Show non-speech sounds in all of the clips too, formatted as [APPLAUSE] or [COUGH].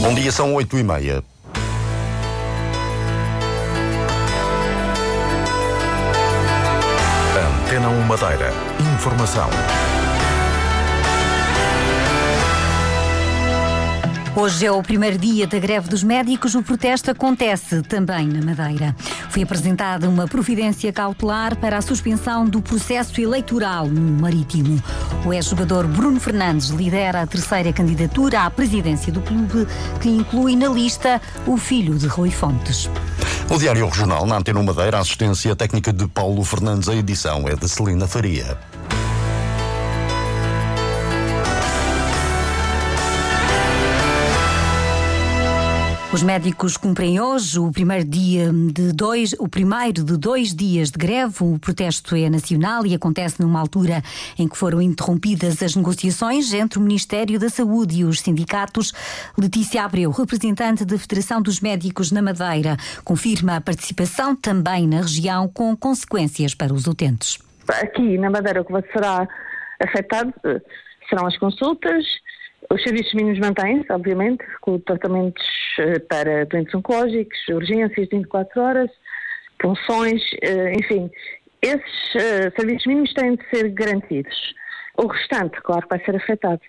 Bom dia, são oito e meia. Antena 1 Madeira. Informação. Hoje é o primeiro dia da greve dos médicos. O protesto acontece também na Madeira. Foi apresentada uma providência cautelar para a suspensão do processo eleitoral no Marítimo. O ex-jogador Bruno Fernandes lidera a terceira candidatura à presidência do clube, que inclui na lista o filho de Rui Fontes. O Diário Regional, na Antena 1 Madeira, a assistência técnica de Paulo Fernandes, a edição é de Celina Faria. Os médicos cumprem hoje o primeiro dia de dois, o primeiro de dois dias de greve. O protesto é nacional e acontece numa altura em que foram interrompidas as negociações entre o Ministério da Saúde e os sindicatos. Letícia Abreu, representante da Federação dos Médicos na Madeira, confirma a participação também na região com consequências para os utentes. Aqui na Madeira o que será afetado eh, serão as consultas, os serviços mínimos mantêm-se, obviamente, com tratamentos eh, para doentes oncológicos, urgências de 24 horas, punções, eh, enfim. Esses eh, serviços mínimos têm de ser garantidos. O restante, claro, vai ser afetado.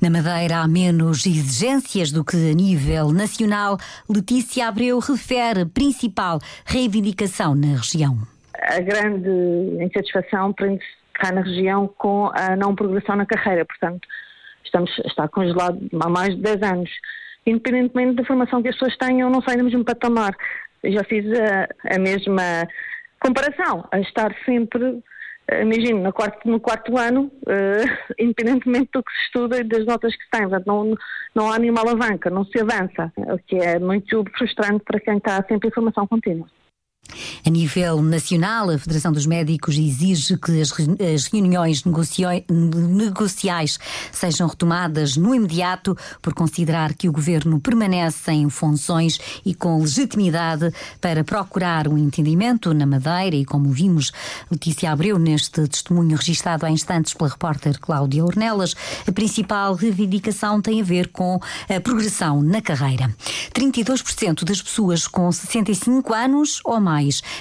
Na Madeira há menos exigências do que a nível nacional. Letícia Abreu refere a principal reivindicação na região. A grande insatisfação prende-se cá na região com a não progressão na carreira, portanto, estamos, está congelado há mais de 10 anos. Independentemente da formação que as pessoas tenham, não sai no mesmo patamar. Eu já fiz a, a mesma comparação, a estar sempre imagino, no quarto, no quarto ano, uh, [LAUGHS] independentemente do que se estuda e das notas que se tem, não, não há nenhuma alavanca, não se avança, o que é muito frustrante para quem está sempre em formação contínua. A nível nacional, a Federação dos Médicos exige que as, reuniões negociais sejam retomadas no imediato, por considerar que o governo permanece em funções e com legitimidade para procurar um entendimento na Madeira. E como vimos, Letícia Abreu, neste testemunho registado há instantes pela repórter Cláudia Ornelas, a principal reivindicação tem a ver com a progressão na carreira. 32% das pessoas com 65 anos ou mais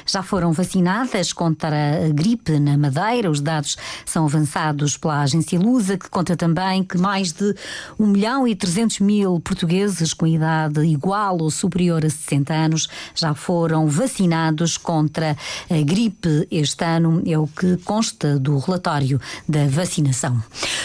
já foram vacinadas contra a gripe na Madeira. Os dados são avançados pela agência Lusa, que conta também que mais de 1 milhão e 300 mil portugueses com idade igual ou superior a 60 anos já foram vacinados contra a gripe este ano, é o que consta do relatório da vacinação.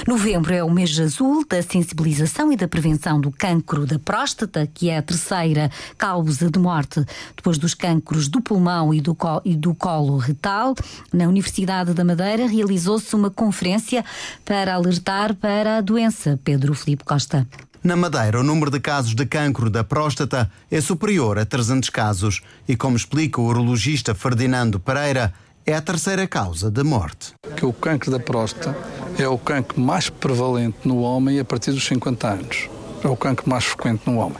Novembro é o mês azul da sensibilização e da prevenção do cancro da próstata, que é a terceira causa de morte depois dos cancros do pulmão pulmão e do, colo, e do colo retal. Na Universidade da Madeira realizou-se uma conferência para alertar para a doença. Pedro Filipe Costa. Na Madeira, o número de casos de cancro da próstata é superior a 300 casos e, como explica o urologista Ferdinando Pereira, é a terceira causa de morte. Que o cancro da próstata é o cancro mais prevalente no homem a partir dos 50 anos é o cancro mais frequente no homem.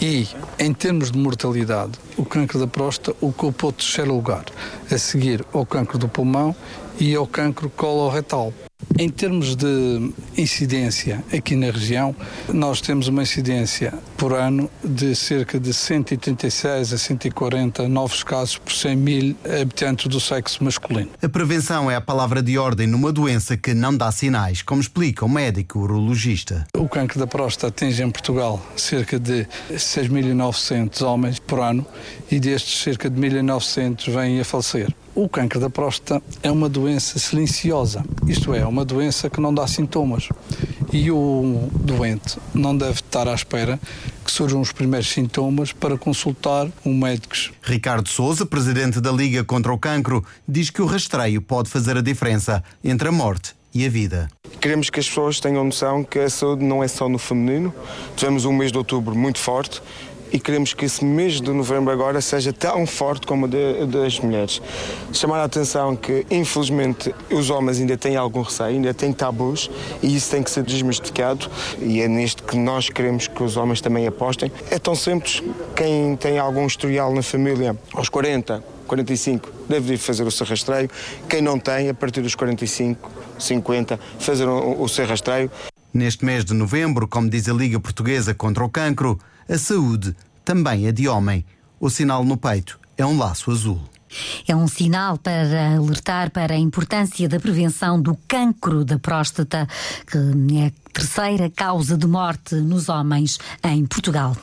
E, em termos de mortalidade, o cancro da próstata ocupou o terceiro lugar, a seguir ao cancro do pulmão e ao cancro coloretal. Em termos de incidência aqui na região, nós temos uma incidência por ano de cerca de 136 a 140 novos casos por 100 mil habitantes do sexo masculino. A prevenção é a palavra de ordem numa doença que não dá sinais, como explica o médico urologista. O cancro da próstata atinge em Portugal cerca de 6.900 homens por ano e destes cerca de 1.900 vêm a falecer. O câncer da próstata é uma doença silenciosa, isto é, uma doença que não dá sintomas. E o doente não deve estar à espera que surjam os primeiros sintomas para consultar um médico. Ricardo Souza, presidente da Liga contra o Cancro, diz que o rastreio pode fazer a diferença entre a morte e a vida. Queremos que as pessoas tenham noção que a saúde não é só no feminino. Tivemos um mês de outubro muito forte e queremos que esse mês de novembro agora seja tão forte como o de, das mulheres. Chamar a atenção que, infelizmente, os homens ainda têm algum receio, ainda têm tabus e isso tem que ser desmistificado e é neste que nós queremos que os homens também apostem. É tão simples, quem tem algum historial na família, aos 40, 45, deve fazer o seu rastreio. Quem não tem, a partir dos 45, 50, fazer o, o seu rastreio. Neste mês de novembro, como diz a Liga Portuguesa contra o Cancro, a saúde também é de homem. O sinal no peito é um laço azul. É um sinal para alertar para a importância da prevenção do cancro da próstata, que é terceira causa de morte nos homens em Portugal.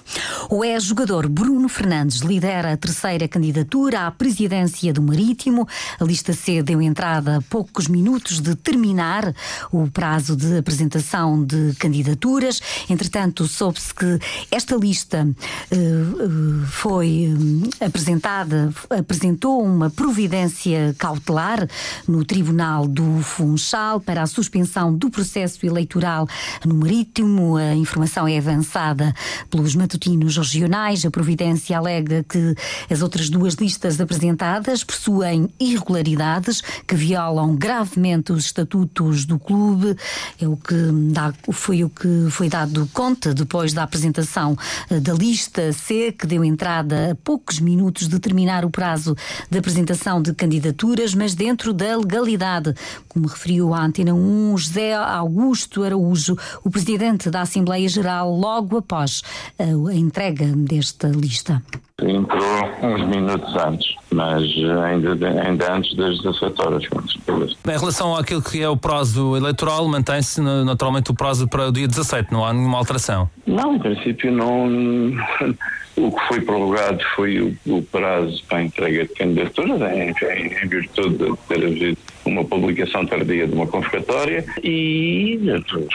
O ex-jogador Bruno Fernandes lidera a terceira candidatura à presidência do Marítimo. A lista C deu entrada a poucos minutos de terminar o prazo de apresentação de candidaturas. Entretanto, soube-se que esta lista uh, foi uh, apresentada, apresentou uma providência cautelar no Tribunal do Funchal para a suspensão do processo eleitoral no Marítimo. A informação é avançada pelos matutinos regionais. A Providência alega que as outras duas listas apresentadas possuem irregularidades que violam gravemente os estatutos do clube. É o que dá, foi o que foi dado conta depois da apresentação eh, da lista C, que deu entrada a poucos minutos de terminar o prazo de apresentação de candidaturas, mas dentro da legalidade, como referiu a Antena 1 José Augusto Araújo, o presidente da Assembleia Geral logo após a entrega desta lista. Entrou uns minutos antes, mas ainda, ainda antes das 17 horas, com certeza. Em relação àquilo que é o prazo eleitoral, mantém-se naturalmente o prazo para o dia 17, não há nenhuma alteração? Não, em princípio não. [LAUGHS] O que foi prorrogado foi o, o prazo para a entrega de candidaturas, em, em, em virtude de ter havido uma publicação tardia de uma convocatória e,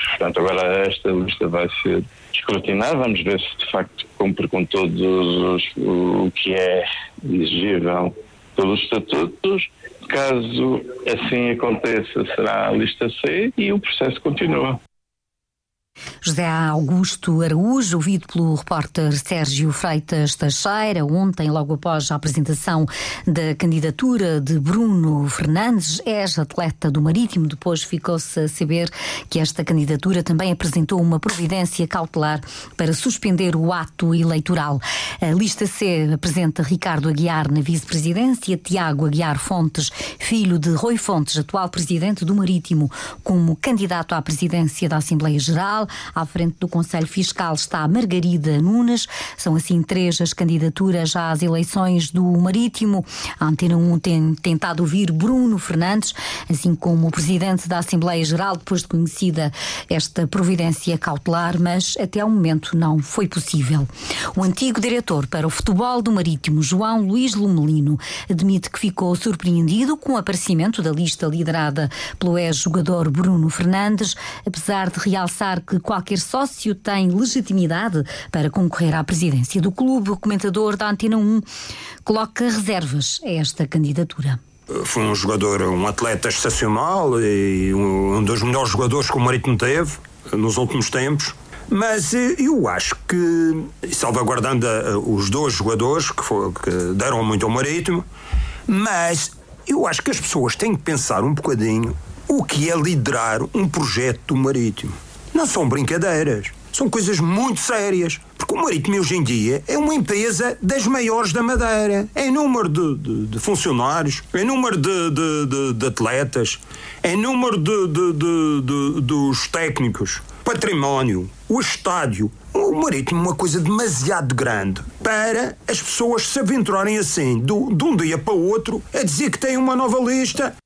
portanto, agora esta lista vai ser escrutinada, vamos ver se de facto cumpre com todos os, o que é exigível pelos estatutos. Caso assim aconteça, será a lista C e o processo continua. José Augusto Araújo, ouvido pelo repórter Sérgio Freitas Teixeira, ontem, logo após a apresentação da candidatura de Bruno Fernandes, ex-atleta do Marítimo. Depois ficou-se a saber que esta candidatura também apresentou uma providência cautelar para suspender o ato eleitoral. A lista C apresenta Ricardo Aguiar na vice-presidência, Tiago Aguiar Fontes, filho de Rui Fontes, atual presidente do Marítimo, como candidato à presidência da Assembleia Geral. À frente do Conselho Fiscal está Margarida Nunes. São assim três as candidaturas às eleições do Marítimo. A Antena 1 tem tentado ouvir Bruno Fernandes, assim como o presidente da Assembleia Geral, depois de conhecida esta providência cautelar, mas até ao momento não foi possível. O antigo diretor para o futebol do Marítimo, João Luís Lumelino, admite que ficou surpreendido com o aparecimento da lista liderada pelo ex-jogador Bruno Fernandes, apesar de realçar que qualquer sócio tem legitimidade para concorrer à presidência do clube. O comentador da Antena 1 coloca reservas a esta candidatura. Foi um jogador, um atleta excepcional e um dos melhores jogadores que o Marítimo teve nos últimos tempos. Mas eh, eu acho que, salvaguardando eh, os dois jogadores que, foi, que deram muito ao Marítimo, mas eu acho que as pessoas têm que pensar um bocadinho o que é liderar um projeto do Marítimo. Não são brincadeiras. São coisas muito sérias. Porque o Marítimo hoje em dia é uma empresa das maiores da Madeira. Em número de, de, de funcionários, em número de, de, atletas, em número dos técnicos, património, o estádio. O Marítimo é uma coisa demasiado grande para as pessoas se aventurarem assim, do, de um dia para o outro, a dizer que tem uma nova lista.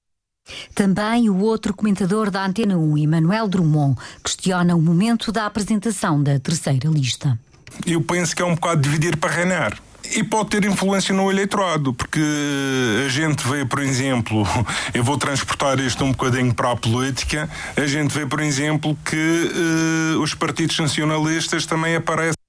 Também o outro comentador da Antena 1, Emmanuel Drummond, questiona o momento da apresentação da terceira lista. Eu penso que é um bocado dividir para reinar e pode ter influência no eleitorado, porque a gente vê, por exemplo, [LAUGHS] eu vou transportar isto um bocadinho para a política, a gente vê, por exemplo, que uh, os partidos nacionalistas também aparecem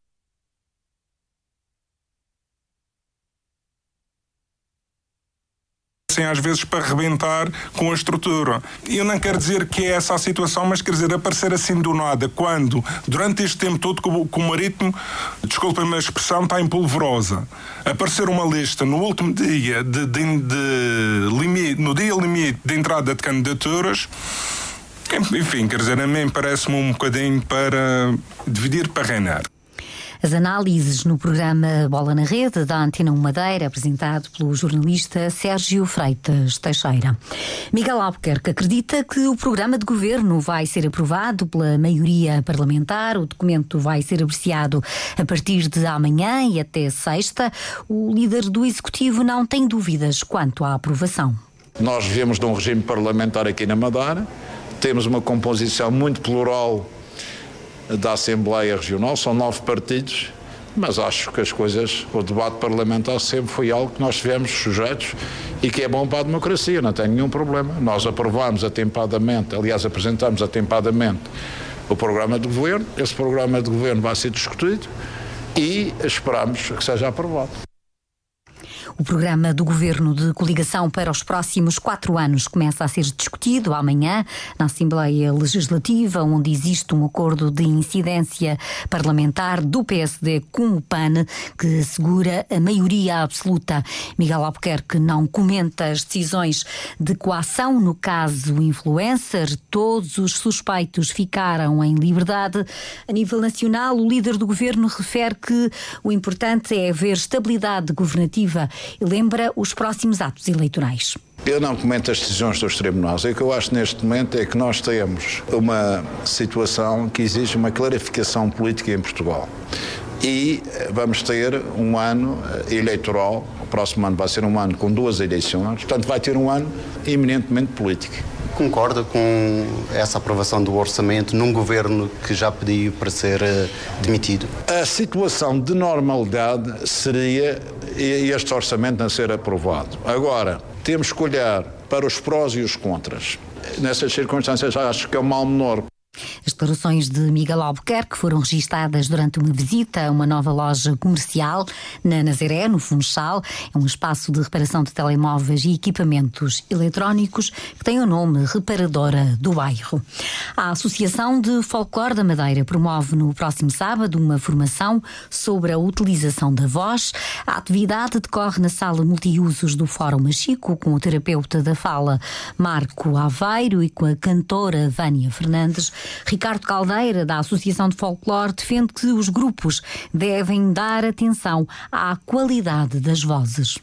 às vezes para rebentar com a estrutura. Eu não quero dizer que é essa a situação, mas quer dizer, aparecer assim do nada, quando durante este tempo todo com, o marítimo, desculpem-me a expressão, está em polvorosa, aparecer uma lista no último dia de, de, de limite, no dia limite de entrada de candidaturas, enfim, quer dizer, a mim parece-me um bocadinho para dividir para reinar. As análises no programa Bola na Rede da Antena 1 Madeira, apresentado pelo jornalista Sérgio Freitas Teixeira. Miguel Albuquerque acredita que o programa de governo vai ser aprovado pela maioria parlamentar, o documento vai ser apreciado a partir de amanhã e até sexta. O líder do Executivo não tem dúvidas quanto à aprovação. Nós vivemos de um regime parlamentar aqui na Madeira, temos uma composição muito plural da Assembleia Regional, são nove partidos, mas acho que as coisas, o debate parlamentar sempre foi algo que nós tivemos sujeitos e que é bom para a democracia, não tem nenhum problema. Nós aprovamos atempadamente, aliás, apresentamos atempadamente o programa de governo, esse programa de governo vai ser discutido e esperamos que seja aprovado. O programa do Governo de Coligação para os próximos quatro anos começa a ser discutido amanhã na Assembleia Legislativa, onde existe um acordo de incidência parlamentar do PSD com o PAN, que assegura a maioria absoluta. Miguel Albuquerque não comenta as decisões de coação no caso influencer. Todos os suspeitos ficaram em liberdade. A nível nacional, o líder do governo refere que o importante é haver estabilidade governativa e lembra os próximos atos eleitorais. Eu não comento as decisões dos tribunais. O que eu acho neste momento é que nós temos uma situação que exige uma clarificação política em Portugal. E eh, vamos ter um ano eh, eleitoral, o próximo ano vai ser um ano com duas eleições, portanto, vai ter um ano eminentemente político. Concorda com essa aprovação do orçamento num governo que já pediu para ser uh, demitido? A situação de normalidade seria este orçamento não ser aprovado. Agora, temos que olhar para os prós e os contras. Nessas circunstâncias, acho que é um mal menor. As declarações de Miguel Albuquerque foram registadas durante uma visita a uma nova loja comercial na Nazaré, no Funchal. É um espaço de reparação de telemóveis e equipamentos eletrónicos que tem o nome Reparadora do Bairro. A Associação de Folclore da Madeira promove no próximo sábado uma formação sobre a utilização da voz. A atividade decorre na sala multiusos do Fórum Machico com o terapeuta da fala Marco Aveiro e com a cantora Vânia Fernandes. Ricardo Caldeira, da Associação de Folclore, defende que os grupos devem dar atenção à qualidade das vozes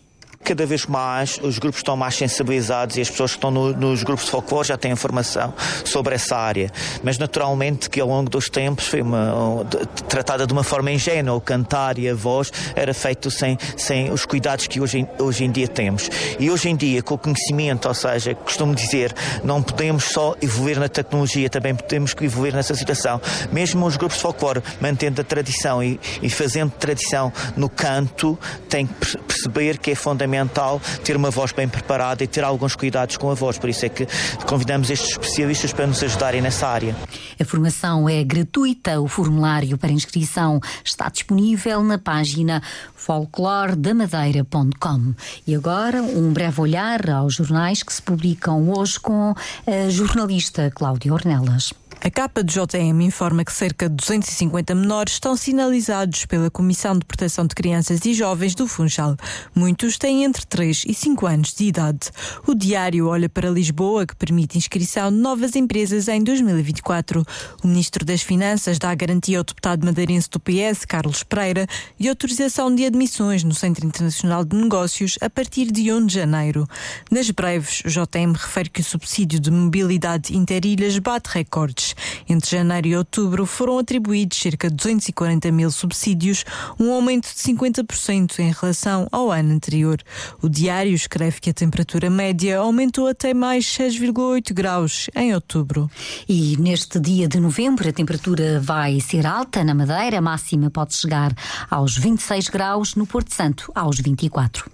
cada vez mais os grupos estão mais sensibilizados e as pessoas que estão no, nos grupos de folclore já têm informação sobre essa área. Mas naturalmente que ao longo dos tempos foi uma, tratada de uma forma ingênua. O cantar e a voz era feito sem, sem os cuidados que hoje, hoje em dia temos. E hoje em dia, com o conhecimento, ou seja, costumo dizer, não podemos só evoluir na tecnologia, também temos que evoluir nessa situação. Mesmo os grupos de folclore, mantendo a tradição e, e fazendo tradição no canto, têm que perceber que é fundamental fundamental ter uma voz bem preparada e ter alguns cuidados com a voz. Por isso é que convidamos estes especialistas para nos ajudarem nessa área. A formação é gratuita. O formulário para inscrição está disponível na página folcloredamadeira.com. E agora, um breve olhar aos jornais que se publicam hoje com a jornalista Cláudia Ornelas. A capa do JM informa que cerca de 250 menores estão sinalizados pela Comissão de Proteção de Crianças e Jovens do Funchal. Muitos têm entre 3 e 5 anos de idade. O diário olha para Lisboa, que permite inscrição de novas empresas em 2024. O Ministro das Finanças dá garantia ao deputado madeirense do PS, Carlos Pereira, e autorização de admissões no Centro Internacional de Negócios a partir de 1 de janeiro. Nas breves, o JM refere que o subsídio de mobilidade interilhas bate recordes. Entre janeiro e outubro foram atribuídos cerca de 240 mil subsídios, um aumento de 50% em relação ao ano anterior. O diário escreve que a temperatura média aumentou até mais 6,8 graus em outubro. E neste dia de novembro a temperatura vai ser alta na Madeira, a máxima pode chegar aos 26 graus, no Porto Santo aos 24.